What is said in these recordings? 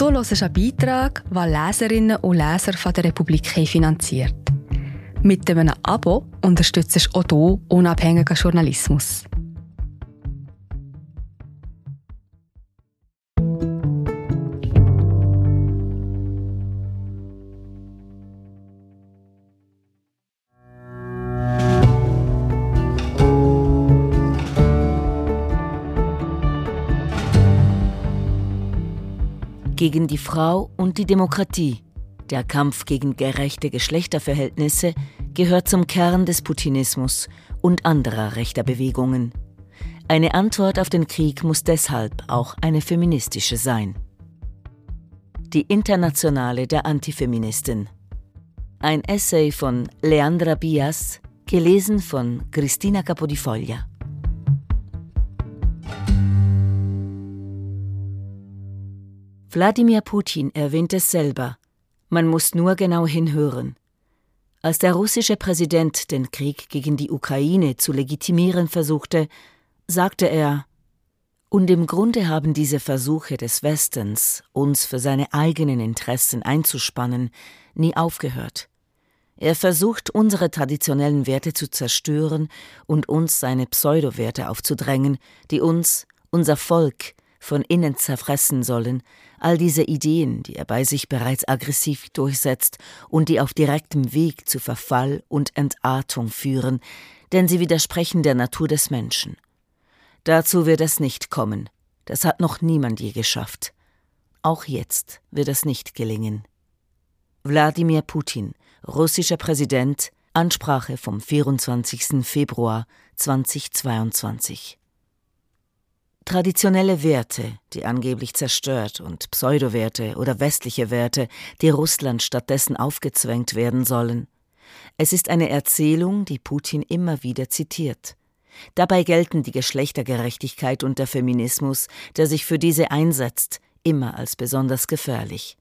Du hörst einen Beitrag, den Leserinnen und Leser von der Republik finanziert. Mit einem Abo unterstützt auch du unabhängigen Journalismus. Gegen die Frau und die Demokratie. Der Kampf gegen gerechte Geschlechterverhältnisse gehört zum Kern des Putinismus und anderer rechter Bewegungen. Eine Antwort auf den Krieg muss deshalb auch eine feministische sein. Die Internationale der Antifeministin. Ein Essay von Leandra Bias, gelesen von Cristina Capodifoglia. Wladimir Putin erwähnt es selber. Man muss nur genau hinhören. Als der russische Präsident den Krieg gegen die Ukraine zu legitimieren versuchte, sagte er, und im Grunde haben diese Versuche des Westens, uns für seine eigenen Interessen einzuspannen, nie aufgehört. Er versucht, unsere traditionellen Werte zu zerstören und uns seine Pseudowerte aufzudrängen, die uns, unser Volk, von innen zerfressen sollen, all diese Ideen, die er bei sich bereits aggressiv durchsetzt und die auf direktem Weg zu Verfall und Entartung führen, denn sie widersprechen der Natur des Menschen. Dazu wird es nicht kommen, das hat noch niemand je geschafft. Auch jetzt wird es nicht gelingen. Wladimir Putin, russischer Präsident, Ansprache vom 24. Februar 2022 Traditionelle Werte, die angeblich zerstört, und Pseudowerte oder westliche Werte, die Russland stattdessen aufgezwängt werden sollen. Es ist eine Erzählung, die Putin immer wieder zitiert. Dabei gelten die Geschlechtergerechtigkeit und der Feminismus, der sich für diese einsetzt, immer als besonders gefährlich.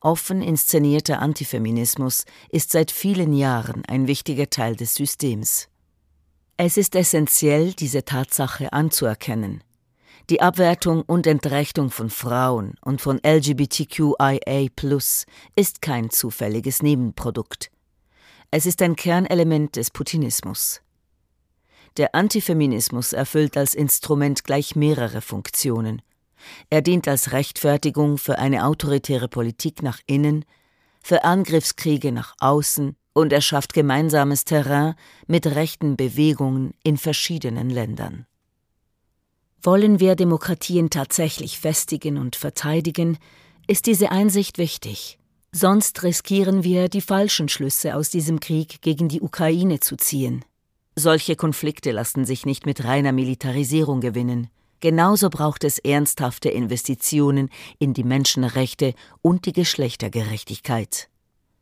Offen inszenierter Antifeminismus ist seit vielen Jahren ein wichtiger Teil des Systems. Es ist essentiell, diese Tatsache anzuerkennen. Die Abwertung und Entrechtung von Frauen und von LGBTQIA ist kein zufälliges Nebenprodukt. Es ist ein Kernelement des Putinismus. Der Antifeminismus erfüllt als Instrument gleich mehrere Funktionen. Er dient als Rechtfertigung für eine autoritäre Politik nach innen, für Angriffskriege nach außen und er schafft gemeinsames Terrain mit rechten Bewegungen in verschiedenen Ländern. Wollen wir Demokratien tatsächlich festigen und verteidigen, ist diese Einsicht wichtig. Sonst riskieren wir, die falschen Schlüsse aus diesem Krieg gegen die Ukraine zu ziehen. Solche Konflikte lassen sich nicht mit reiner Militarisierung gewinnen. Genauso braucht es ernsthafte Investitionen in die Menschenrechte und die Geschlechtergerechtigkeit.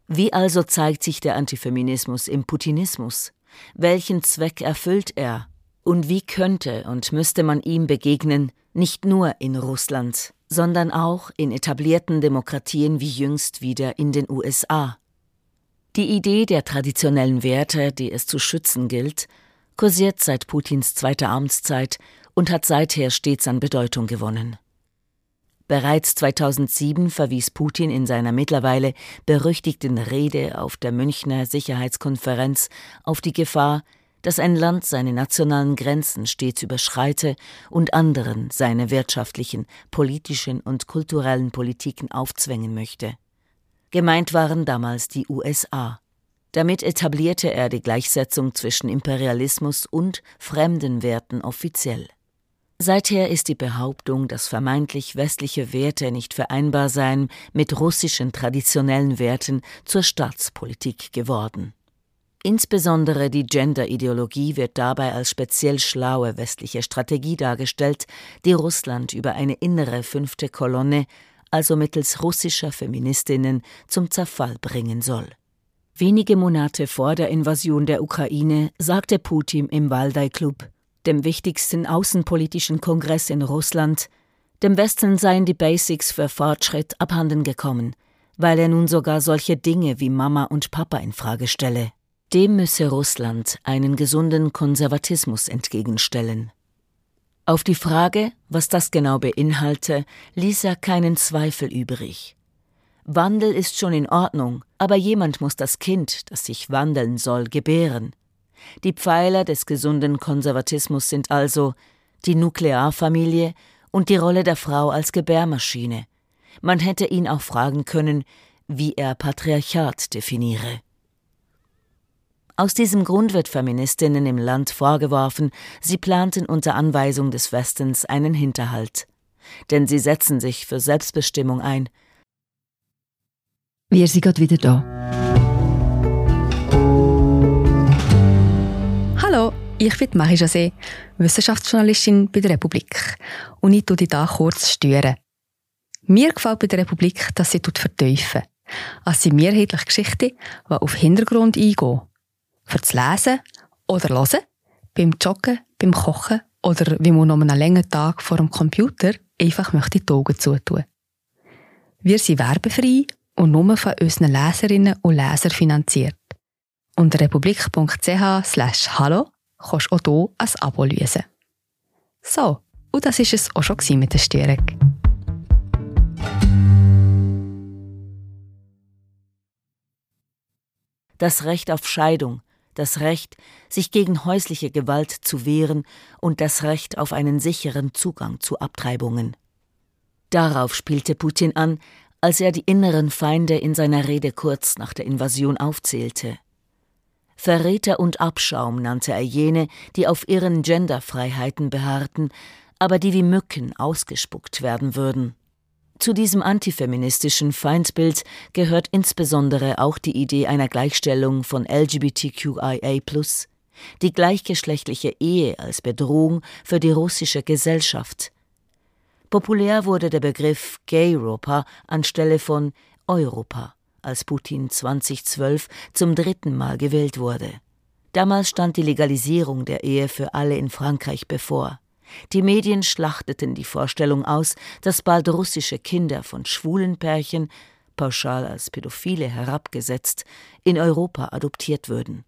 Wie also zeigt sich der Antifeminismus im Putinismus? Welchen Zweck erfüllt er? Und wie könnte und müsste man ihm begegnen, nicht nur in Russland, sondern auch in etablierten Demokratien wie jüngst wieder in den USA? Die Idee der traditionellen Werte, die es zu schützen gilt, kursiert seit Putins zweiter Amtszeit und hat seither stets an Bedeutung gewonnen. Bereits 2007 verwies Putin in seiner mittlerweile berüchtigten Rede auf der Münchner Sicherheitskonferenz auf die Gefahr, dass ein Land seine nationalen Grenzen stets überschreite und anderen seine wirtschaftlichen, politischen und kulturellen Politiken aufzwängen möchte. Gemeint waren damals die USA. Damit etablierte er die Gleichsetzung zwischen Imperialismus und fremden Werten offiziell. Seither ist die Behauptung, dass vermeintlich westliche Werte nicht vereinbar seien mit russischen traditionellen Werten zur Staatspolitik geworden. Insbesondere die Gender-Ideologie wird dabei als speziell schlaue westliche Strategie dargestellt, die Russland über eine innere fünfte Kolonne, also mittels russischer Feministinnen, zum Zerfall bringen soll. Wenige Monate vor der Invasion der Ukraine sagte Putin im Waldai Club, dem wichtigsten außenpolitischen Kongress in Russland, dem Westen seien die Basics für Fortschritt abhanden gekommen, weil er nun sogar solche Dinge wie Mama und Papa in Frage stelle. Dem müsse Russland einen gesunden Konservatismus entgegenstellen. Auf die Frage, was das genau beinhalte, ließ er keinen Zweifel übrig. Wandel ist schon in Ordnung, aber jemand muss das Kind, das sich wandeln soll, gebären. Die Pfeiler des gesunden Konservatismus sind also die Nuklearfamilie und die Rolle der Frau als Gebärmaschine. Man hätte ihn auch fragen können, wie er Patriarchat definiere. Aus diesem Grund wird Feministinnen im Land vorgeworfen, sie planten unter Anweisung des Westens einen Hinterhalt. Denn sie setzen sich für Selbstbestimmung ein – wir sind gerade wieder da. Hallo, ich bin Marie José, Wissenschaftsjournalistin bei der Republik. Und ich tue dich hier kurz stören. Mir gefällt bei der Republik, dass sie vertiefen. Es sind mehrheitlich Geschichten, die auf Hintergrund eingehen. Für das Lesen oder Hören, beim Joggen, beim Kochen oder wie man noch einen langen Tag vor dem Computer einfach möchte die Augen zutun. Wir sind werbefrei und nur von unseren Leserinnen und Lesern finanziert. Unter republik.ch slash hallo kannst du auch hier ein Abo lösen. So, und das war es auch schon mit der Störung. Das Recht auf Scheidung, das Recht, sich gegen häusliche Gewalt zu wehren und das Recht auf einen sicheren Zugang zu Abtreibungen. Darauf spielte Putin an, als er die inneren Feinde in seiner Rede kurz nach der Invasion aufzählte. Verräter und Abschaum nannte er jene, die auf ihren Genderfreiheiten beharrten, aber die wie Mücken ausgespuckt werden würden. Zu diesem antifeministischen Feindbild gehört insbesondere auch die Idee einer Gleichstellung von LGBTQIA, die gleichgeschlechtliche Ehe als Bedrohung für die russische Gesellschaft. Populär wurde der Begriff Gayropa anstelle von Europa, als Putin 2012 zum dritten Mal gewählt wurde. Damals stand die Legalisierung der Ehe für alle in Frankreich bevor. Die Medien schlachteten die Vorstellung aus, dass bald russische Kinder von schwulen Pärchen, pauschal als Pädophile herabgesetzt, in Europa adoptiert würden.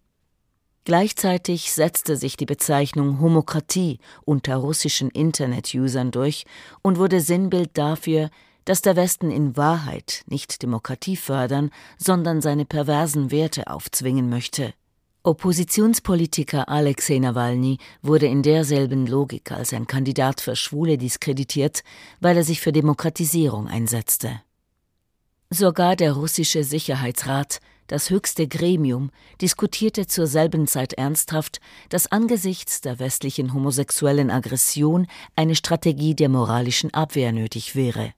Gleichzeitig setzte sich die Bezeichnung Homokratie unter russischen Internet-Usern durch und wurde Sinnbild dafür, dass der Westen in Wahrheit nicht Demokratie fördern, sondern seine perversen Werte aufzwingen möchte. Oppositionspolitiker Alexei Nawalny wurde in derselben Logik als ein Kandidat für Schwule diskreditiert, weil er sich für Demokratisierung einsetzte. Sogar der russische Sicherheitsrat das höchste Gremium diskutierte zur selben Zeit ernsthaft, dass angesichts der westlichen homosexuellen Aggression eine Strategie der moralischen Abwehr nötig wäre.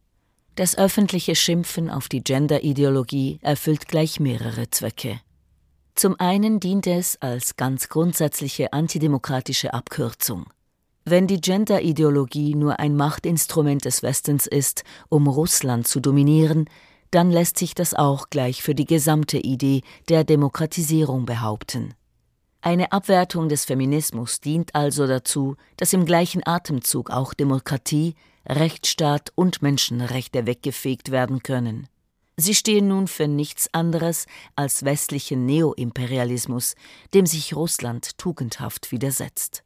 Das öffentliche Schimpfen auf die Gender-Ideologie erfüllt gleich mehrere Zwecke. Zum einen dient es als ganz grundsätzliche antidemokratische Abkürzung. Wenn die Gender-Ideologie nur ein Machtinstrument des Westens ist, um Russland zu dominieren, dann lässt sich das auch gleich für die gesamte Idee der Demokratisierung behaupten. Eine Abwertung des Feminismus dient also dazu, dass im gleichen Atemzug auch Demokratie, Rechtsstaat und Menschenrechte weggefegt werden können. Sie stehen nun für nichts anderes als westlichen Neoimperialismus, dem sich Russland tugendhaft widersetzt.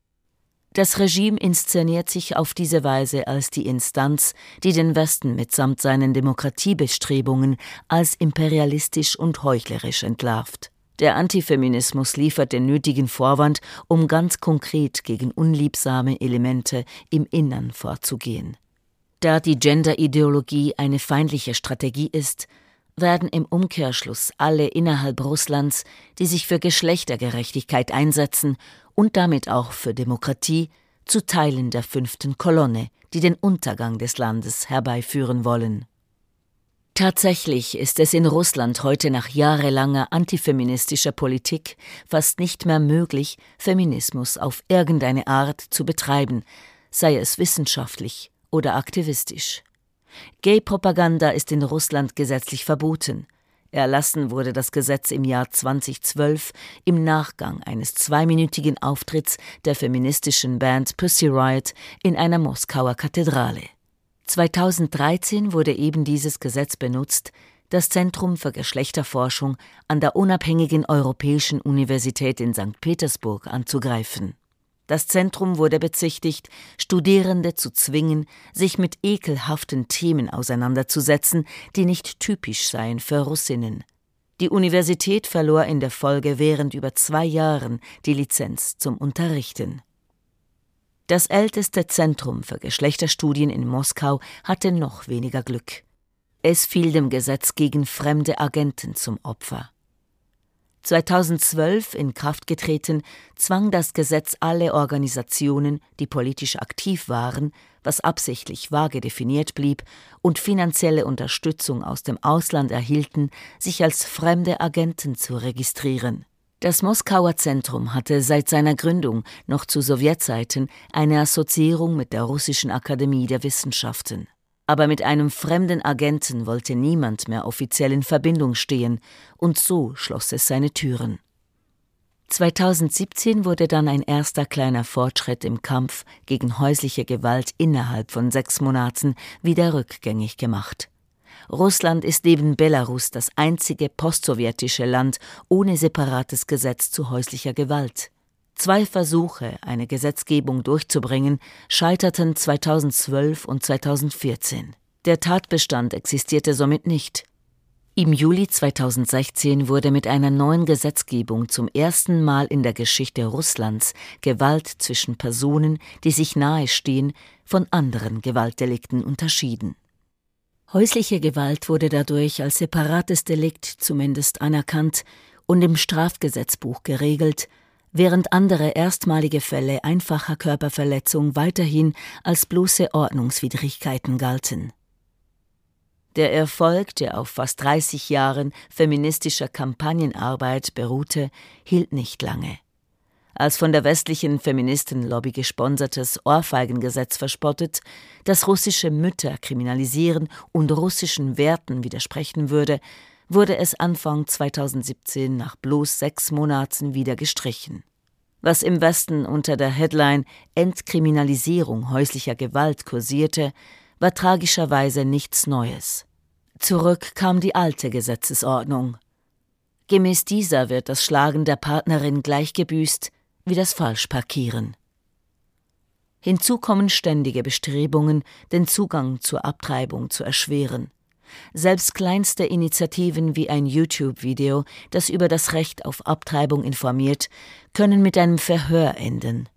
Das Regime inszeniert sich auf diese Weise als die Instanz, die den Westen mitsamt seinen Demokratiebestrebungen als imperialistisch und heuchlerisch entlarvt. Der Antifeminismus liefert den nötigen Vorwand, um ganz konkret gegen unliebsame Elemente im Innern vorzugehen. Da die Genderideologie eine feindliche Strategie ist, werden im Umkehrschluss alle innerhalb Russlands, die sich für Geschlechtergerechtigkeit einsetzen und damit auch für Demokratie, zu Teilen der fünften Kolonne, die den Untergang des Landes herbeiführen wollen. Tatsächlich ist es in Russland heute nach jahrelanger antifeministischer Politik fast nicht mehr möglich, Feminismus auf irgendeine Art zu betreiben, sei es wissenschaftlich oder aktivistisch. Gay-Propaganda ist in Russland gesetzlich verboten. Erlassen wurde das Gesetz im Jahr 2012 im Nachgang eines zweiminütigen Auftritts der feministischen Band Pussy Riot in einer Moskauer Kathedrale. 2013 wurde eben dieses Gesetz benutzt, das Zentrum für Geschlechterforschung an der unabhängigen Europäischen Universität in St. Petersburg anzugreifen. Das Zentrum wurde bezichtigt, Studierende zu zwingen, sich mit ekelhaften Themen auseinanderzusetzen, die nicht typisch seien für Russinnen. Die Universität verlor in der Folge während über zwei Jahren die Lizenz zum Unterrichten. Das älteste Zentrum für Geschlechterstudien in Moskau hatte noch weniger Glück. Es fiel dem Gesetz gegen fremde Agenten zum Opfer. 2012 in Kraft getreten, zwang das Gesetz alle Organisationen, die politisch aktiv waren, was absichtlich vage definiert blieb, und finanzielle Unterstützung aus dem Ausland erhielten, sich als fremde Agenten zu registrieren. Das Moskauer Zentrum hatte seit seiner Gründung noch zu Sowjetzeiten eine Assoziierung mit der Russischen Akademie der Wissenschaften aber mit einem fremden Agenten wollte niemand mehr offiziell in Verbindung stehen, und so schloss es seine Türen. 2017 wurde dann ein erster kleiner Fortschritt im Kampf gegen häusliche Gewalt innerhalb von sechs Monaten wieder rückgängig gemacht. Russland ist neben Belarus das einzige postsowjetische Land ohne separates Gesetz zu häuslicher Gewalt. Zwei Versuche, eine Gesetzgebung durchzubringen, scheiterten 2012 und 2014. Der Tatbestand existierte somit nicht. Im Juli 2016 wurde mit einer neuen Gesetzgebung zum ersten Mal in der Geschichte Russlands Gewalt zwischen Personen, die sich nahestehen, von anderen Gewaltdelikten unterschieden. Häusliche Gewalt wurde dadurch als separates Delikt zumindest anerkannt und im Strafgesetzbuch geregelt, während andere erstmalige Fälle einfacher Körperverletzung weiterhin als bloße Ordnungswidrigkeiten galten. Der Erfolg, der auf fast 30 Jahren feministischer Kampagnenarbeit beruhte, hielt nicht lange. Als von der westlichen Feministenlobby gesponsertes Ohrfeigengesetz verspottet, das russische Mütter kriminalisieren und russischen Werten widersprechen würde, wurde es Anfang 2017 nach bloß sechs Monaten wieder gestrichen. Was im Westen unter der Headline Entkriminalisierung häuslicher Gewalt kursierte, war tragischerweise nichts Neues. Zurück kam die alte Gesetzesordnung. Gemäß dieser wird das Schlagen der Partnerin gleich gebüßt wie das Falschparkieren. Hinzu kommen ständige Bestrebungen, den Zugang zur Abtreibung zu erschweren. Selbst kleinste Initiativen wie ein YouTube-Video, das über das Recht auf Abtreibung informiert, können mit einem Verhör enden.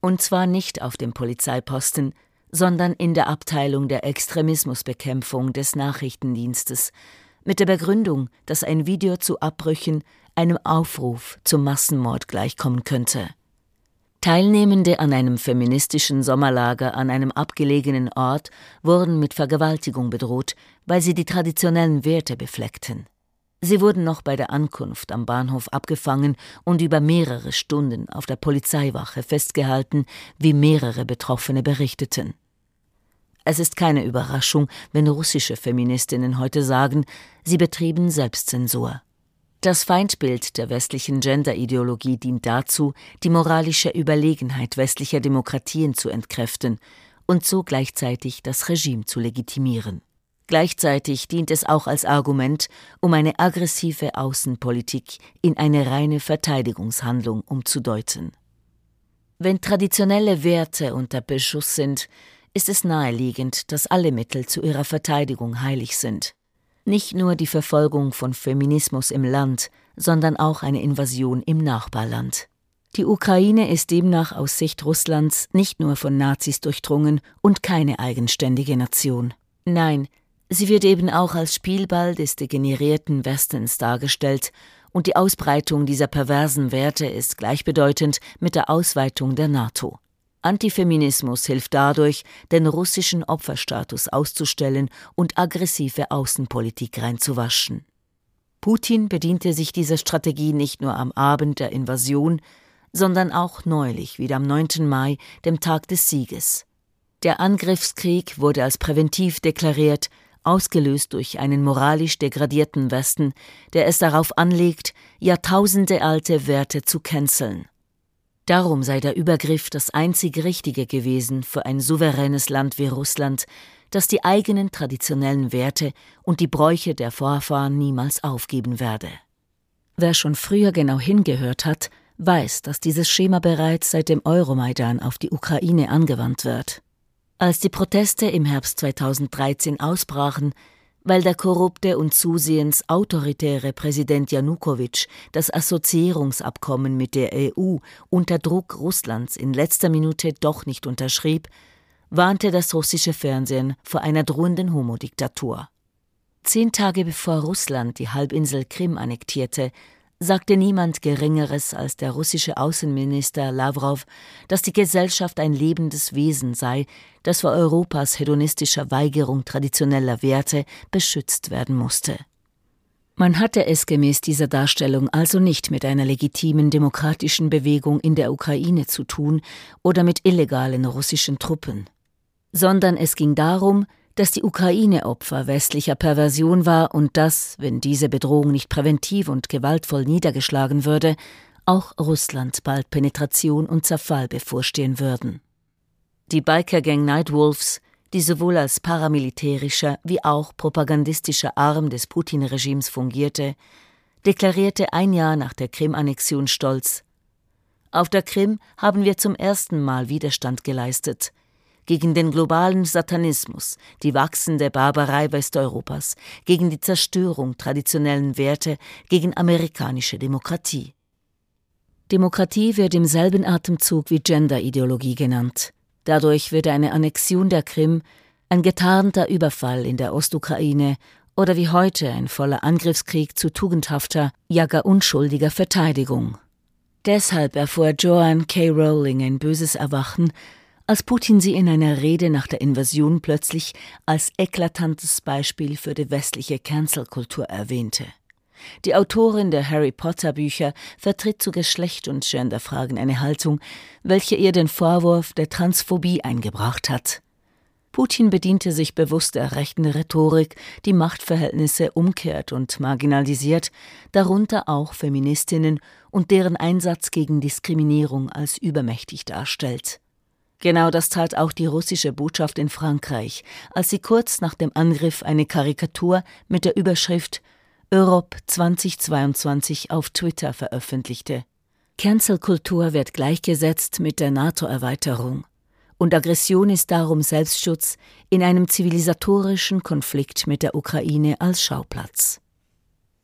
Und zwar nicht auf dem Polizeiposten, sondern in der Abteilung der Extremismusbekämpfung des Nachrichtendienstes, mit der Begründung, dass ein Video zu Abbrüchen einem Aufruf zum Massenmord gleichkommen könnte. Teilnehmende an einem feministischen Sommerlager an einem abgelegenen Ort wurden mit Vergewaltigung bedroht, weil sie die traditionellen Werte befleckten. Sie wurden noch bei der Ankunft am Bahnhof abgefangen und über mehrere Stunden auf der Polizeiwache festgehalten, wie mehrere Betroffene berichteten. Es ist keine Überraschung, wenn russische Feministinnen heute sagen, sie betrieben Selbstzensur. Das Feindbild der westlichen Genderideologie dient dazu, die moralische Überlegenheit westlicher Demokratien zu entkräften und so gleichzeitig das Regime zu legitimieren. Gleichzeitig dient es auch als Argument, um eine aggressive Außenpolitik in eine reine Verteidigungshandlung umzudeuten. Wenn traditionelle Werte unter Beschuss sind, ist es naheliegend, dass alle Mittel zu ihrer Verteidigung heilig sind nicht nur die Verfolgung von Feminismus im Land, sondern auch eine Invasion im Nachbarland. Die Ukraine ist demnach aus Sicht Russlands nicht nur von Nazis durchdrungen und keine eigenständige Nation. Nein, sie wird eben auch als Spielball des degenerierten Westens dargestellt, und die Ausbreitung dieser perversen Werte ist gleichbedeutend mit der Ausweitung der NATO. Antifeminismus hilft dadurch, den russischen Opferstatus auszustellen und aggressive Außenpolitik reinzuwaschen. Putin bediente sich dieser Strategie nicht nur am Abend der Invasion, sondern auch neulich, wieder am 9. Mai, dem Tag des Sieges. Der Angriffskrieg wurde als präventiv deklariert, ausgelöst durch einen moralisch degradierten Westen, der es darauf anlegt, jahrtausendealte Werte zu canceln. Darum sei der Übergriff das einzig Richtige gewesen für ein souveränes Land wie Russland, das die eigenen traditionellen Werte und die Bräuche der Vorfahren niemals aufgeben werde. Wer schon früher genau hingehört hat, weiß, dass dieses Schema bereits seit dem Euromaidan auf die Ukraine angewandt wird. Als die Proteste im Herbst 2013 ausbrachen, weil der korrupte und zusehends autoritäre Präsident Janukowitsch das Assoziierungsabkommen mit der EU unter Druck Russlands in letzter Minute doch nicht unterschrieb, warnte das russische Fernsehen vor einer drohenden Homodiktatur. Zehn Tage bevor Russland die Halbinsel Krim annektierte, sagte niemand Geringeres als der russische Außenminister Lavrov, dass die Gesellschaft ein lebendes Wesen sei, das vor Europas hedonistischer Weigerung traditioneller Werte beschützt werden musste. Man hatte es gemäß dieser Darstellung also nicht mit einer legitimen demokratischen Bewegung in der Ukraine zu tun oder mit illegalen russischen Truppen, sondern es ging darum, dass die Ukraine Opfer westlicher Perversion war und dass, wenn diese Bedrohung nicht präventiv und gewaltvoll niedergeschlagen würde, auch Russland bald Penetration und Zerfall bevorstehen würden. Die Bikergang Nightwolves, die sowohl als paramilitärischer wie auch propagandistischer Arm des Putin-Regimes fungierte, deklarierte ein Jahr nach der Krim-Annexion stolz Auf der Krim haben wir zum ersten Mal Widerstand geleistet, gegen den globalen Satanismus, die wachsende Barbarei Westeuropas, gegen die Zerstörung traditionellen Werte, gegen amerikanische Demokratie. Demokratie wird im selben Atemzug wie Genderideologie genannt. Dadurch wird eine Annexion der Krim, ein getarnter Überfall in der Ostukraine oder wie heute ein voller Angriffskrieg zu tugendhafter, ja gar unschuldiger Verteidigung. Deshalb erfuhr Joanne K. Rowling ein böses Erwachen, als Putin sie in einer Rede nach der Invasion plötzlich als eklatantes Beispiel für die westliche Cancel-Kultur erwähnte. Die Autorin der Harry Potter Bücher vertritt zu Geschlecht und Genderfragen eine Haltung, welche ihr den Vorwurf der Transphobie eingebracht hat. Putin bediente sich bewusst der rechten Rhetorik, die Machtverhältnisse umkehrt und marginalisiert, darunter auch Feministinnen und deren Einsatz gegen Diskriminierung als übermächtig darstellt. Genau das tat auch die russische Botschaft in Frankreich, als sie kurz nach dem Angriff eine Karikatur mit der Überschrift Europe 2022 auf Twitter veröffentlichte. Cancel-Kultur wird gleichgesetzt mit der NATO-Erweiterung. Und Aggression ist darum Selbstschutz in einem zivilisatorischen Konflikt mit der Ukraine als Schauplatz.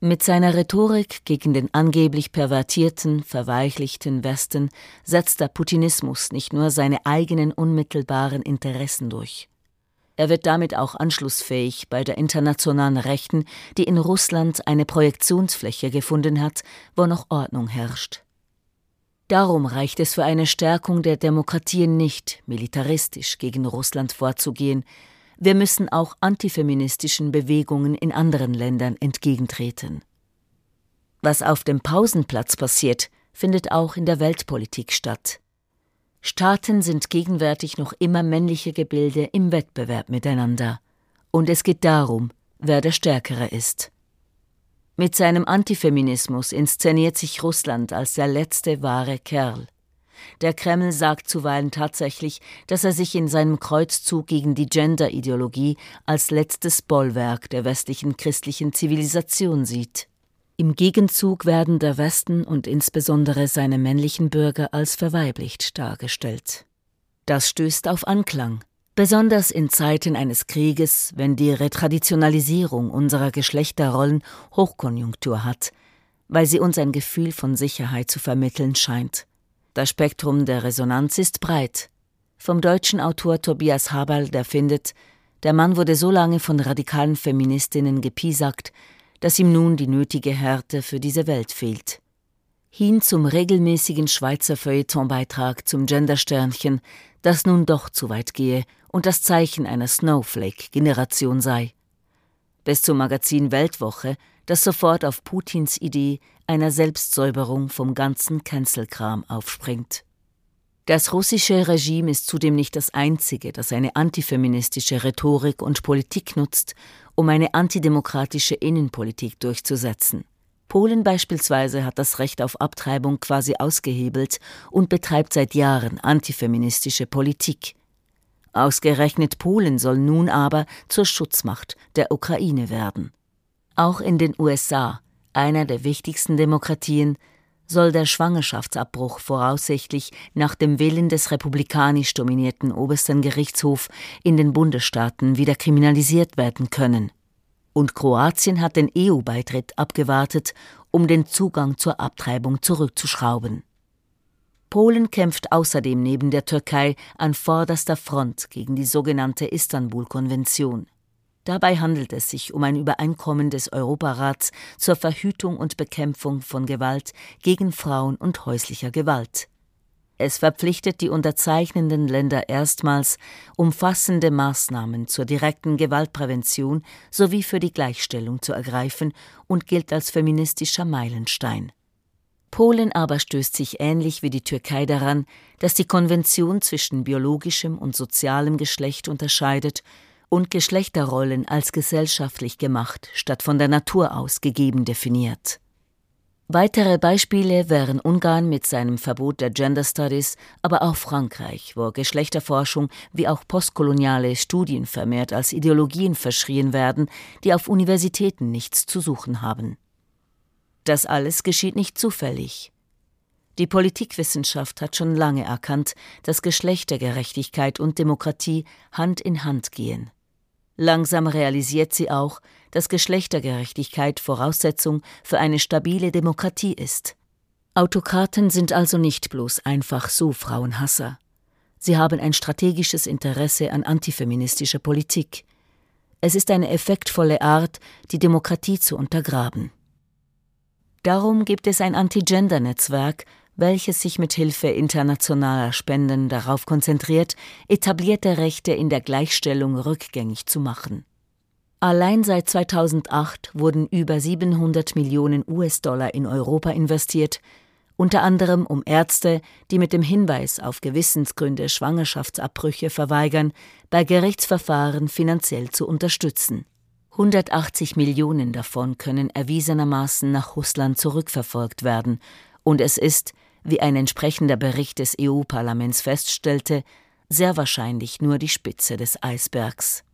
Mit seiner Rhetorik gegen den angeblich pervertierten, verweichlichten Westen setzt der Putinismus nicht nur seine eigenen unmittelbaren Interessen durch. Er wird damit auch anschlussfähig bei der internationalen Rechten, die in Russland eine Projektionsfläche gefunden hat, wo noch Ordnung herrscht. Darum reicht es für eine Stärkung der Demokratien nicht, militaristisch gegen Russland vorzugehen, wir müssen auch antifeministischen Bewegungen in anderen Ländern entgegentreten. Was auf dem Pausenplatz passiert, findet auch in der Weltpolitik statt. Staaten sind gegenwärtig noch immer männliche Gebilde im Wettbewerb miteinander. Und es geht darum, wer der Stärkere ist. Mit seinem Antifeminismus inszeniert sich Russland als der letzte wahre Kerl. Der Kreml sagt zuweilen tatsächlich, dass er sich in seinem Kreuzzug gegen die Gender-Ideologie als letztes Bollwerk der westlichen christlichen Zivilisation sieht. Im Gegenzug werden der Westen und insbesondere seine männlichen Bürger als verweiblicht dargestellt. Das stößt auf Anklang, besonders in Zeiten eines Krieges, wenn die Retraditionalisierung unserer Geschlechterrollen Hochkonjunktur hat, weil sie uns ein Gefühl von Sicherheit zu vermitteln scheint. Das Spektrum der Resonanz ist breit. Vom deutschen Autor Tobias Haberl, der findet, der Mann wurde so lange von radikalen Feministinnen gepiesackt, dass ihm nun die nötige Härte für diese Welt fehlt. Hin zum regelmäßigen Schweizer Feuilletonbeitrag zum Gendersternchen, das nun doch zu weit gehe und das Zeichen einer Snowflake-Generation sei. Bis zum Magazin Weltwoche, das sofort auf Putins Idee einer Selbstsäuberung vom ganzen Cancel-Kram aufspringt. Das russische Regime ist zudem nicht das einzige, das eine antifeministische Rhetorik und Politik nutzt, um eine antidemokratische Innenpolitik durchzusetzen. Polen beispielsweise hat das Recht auf Abtreibung quasi ausgehebelt und betreibt seit Jahren antifeministische Politik. Ausgerechnet Polen soll nun aber zur Schutzmacht der Ukraine werden. Auch in den USA einer der wichtigsten Demokratien, soll der Schwangerschaftsabbruch voraussichtlich nach dem Willen des republikanisch dominierten obersten Gerichtshof in den Bundesstaaten wieder kriminalisiert werden können. Und Kroatien hat den EU-Beitritt abgewartet, um den Zugang zur Abtreibung zurückzuschrauben. Polen kämpft außerdem neben der Türkei an vorderster Front gegen die sogenannte Istanbul-Konvention. Dabei handelt es sich um ein Übereinkommen des Europarats zur Verhütung und Bekämpfung von Gewalt gegen Frauen und häuslicher Gewalt. Es verpflichtet die unterzeichnenden Länder erstmals, umfassende Maßnahmen zur direkten Gewaltprävention sowie für die Gleichstellung zu ergreifen und gilt als feministischer Meilenstein. Polen aber stößt sich ähnlich wie die Türkei daran, dass die Konvention zwischen biologischem und sozialem Geschlecht unterscheidet und Geschlechterrollen als gesellschaftlich gemacht statt von der Natur aus gegeben definiert. Weitere Beispiele wären Ungarn mit seinem Verbot der Gender Studies, aber auch Frankreich, wo Geschlechterforschung wie auch postkoloniale Studien vermehrt als Ideologien verschrien werden, die auf Universitäten nichts zu suchen haben. Das alles geschieht nicht zufällig. Die Politikwissenschaft hat schon lange erkannt, dass Geschlechtergerechtigkeit und Demokratie Hand in Hand gehen. Langsam realisiert sie auch, dass Geschlechtergerechtigkeit Voraussetzung für eine stabile Demokratie ist. Autokraten sind also nicht bloß einfach so Frauenhasser. Sie haben ein strategisches Interesse an antifeministischer Politik. Es ist eine effektvolle Art, die Demokratie zu untergraben. Darum gibt es ein Anti-Gender-Netzwerk, welches sich mit Hilfe internationaler Spenden darauf konzentriert, etablierte Rechte in der Gleichstellung rückgängig zu machen. Allein seit 2008 wurden über 700 Millionen US-Dollar in Europa investiert, unter anderem um Ärzte, die mit dem Hinweis auf Gewissensgründe Schwangerschaftsabbrüche verweigern, bei Gerichtsverfahren finanziell zu unterstützen. 180 Millionen davon können erwiesenermaßen nach Russland zurückverfolgt werden, und es ist, wie ein entsprechender Bericht des EU-Parlaments feststellte, sehr wahrscheinlich nur die Spitze des Eisbergs.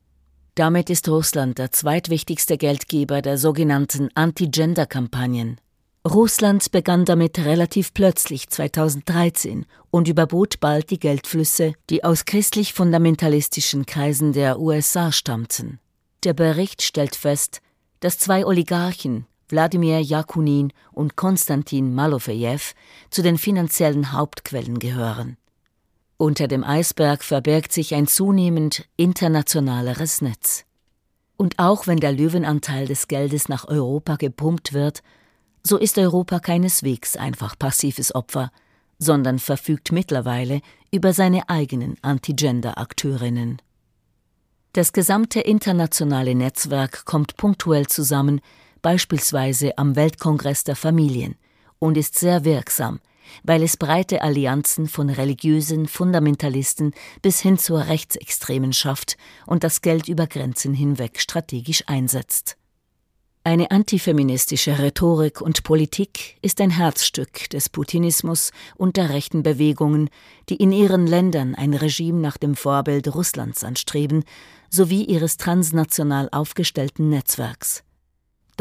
Damit ist Russland der zweitwichtigste Geldgeber der sogenannten Anti-Gender-Kampagnen. Russland begann damit relativ plötzlich 2013 und überbot bald die Geldflüsse, die aus christlich-fundamentalistischen Kreisen der USA stammten. Der Bericht stellt fest, dass zwei Oligarchen, Wladimir Jakunin und Konstantin Malofejew zu den finanziellen Hauptquellen gehören. Unter dem Eisberg verbirgt sich ein zunehmend internationaleres Netz. Und auch wenn der Löwenanteil des Geldes nach Europa gepumpt wird, so ist Europa keineswegs einfach passives Opfer, sondern verfügt mittlerweile über seine eigenen Anti-Gender-Akteurinnen. Das gesamte internationale Netzwerk kommt punktuell zusammen, beispielsweise am Weltkongress der Familien, und ist sehr wirksam, weil es breite Allianzen von religiösen Fundamentalisten bis hin zur Rechtsextremen schafft und das Geld über Grenzen hinweg strategisch einsetzt. Eine antifeministische Rhetorik und Politik ist ein Herzstück des Putinismus und der rechten Bewegungen, die in ihren Ländern ein Regime nach dem Vorbild Russlands anstreben, sowie ihres transnational aufgestellten Netzwerks.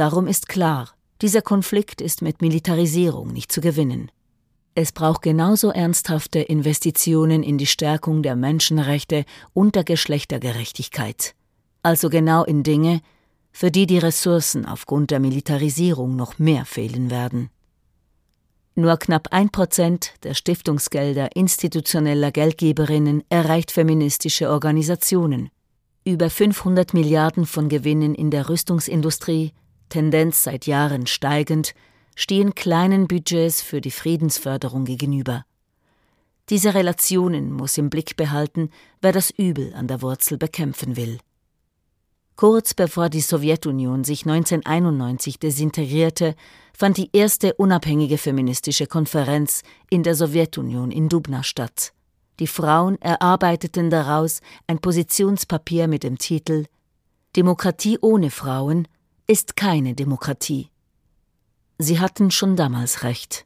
Darum ist klar, dieser Konflikt ist mit Militarisierung nicht zu gewinnen. Es braucht genauso ernsthafte Investitionen in die Stärkung der Menschenrechte und der Geschlechtergerechtigkeit. Also genau in Dinge, für die die Ressourcen aufgrund der Militarisierung noch mehr fehlen werden. Nur knapp ein Prozent der Stiftungsgelder institutioneller Geldgeberinnen erreicht feministische Organisationen. Über 500 Milliarden von Gewinnen in der Rüstungsindustrie Tendenz seit Jahren steigend, stehen kleinen Budgets für die Friedensförderung gegenüber. Diese Relationen muss im Blick behalten, wer das Übel an der Wurzel bekämpfen will. Kurz bevor die Sowjetunion sich 1991 desintegrierte, fand die erste unabhängige feministische Konferenz in der Sowjetunion in Dubna statt. Die Frauen erarbeiteten daraus ein Positionspapier mit dem Titel Demokratie ohne Frauen ist keine Demokratie. Sie hatten schon damals recht.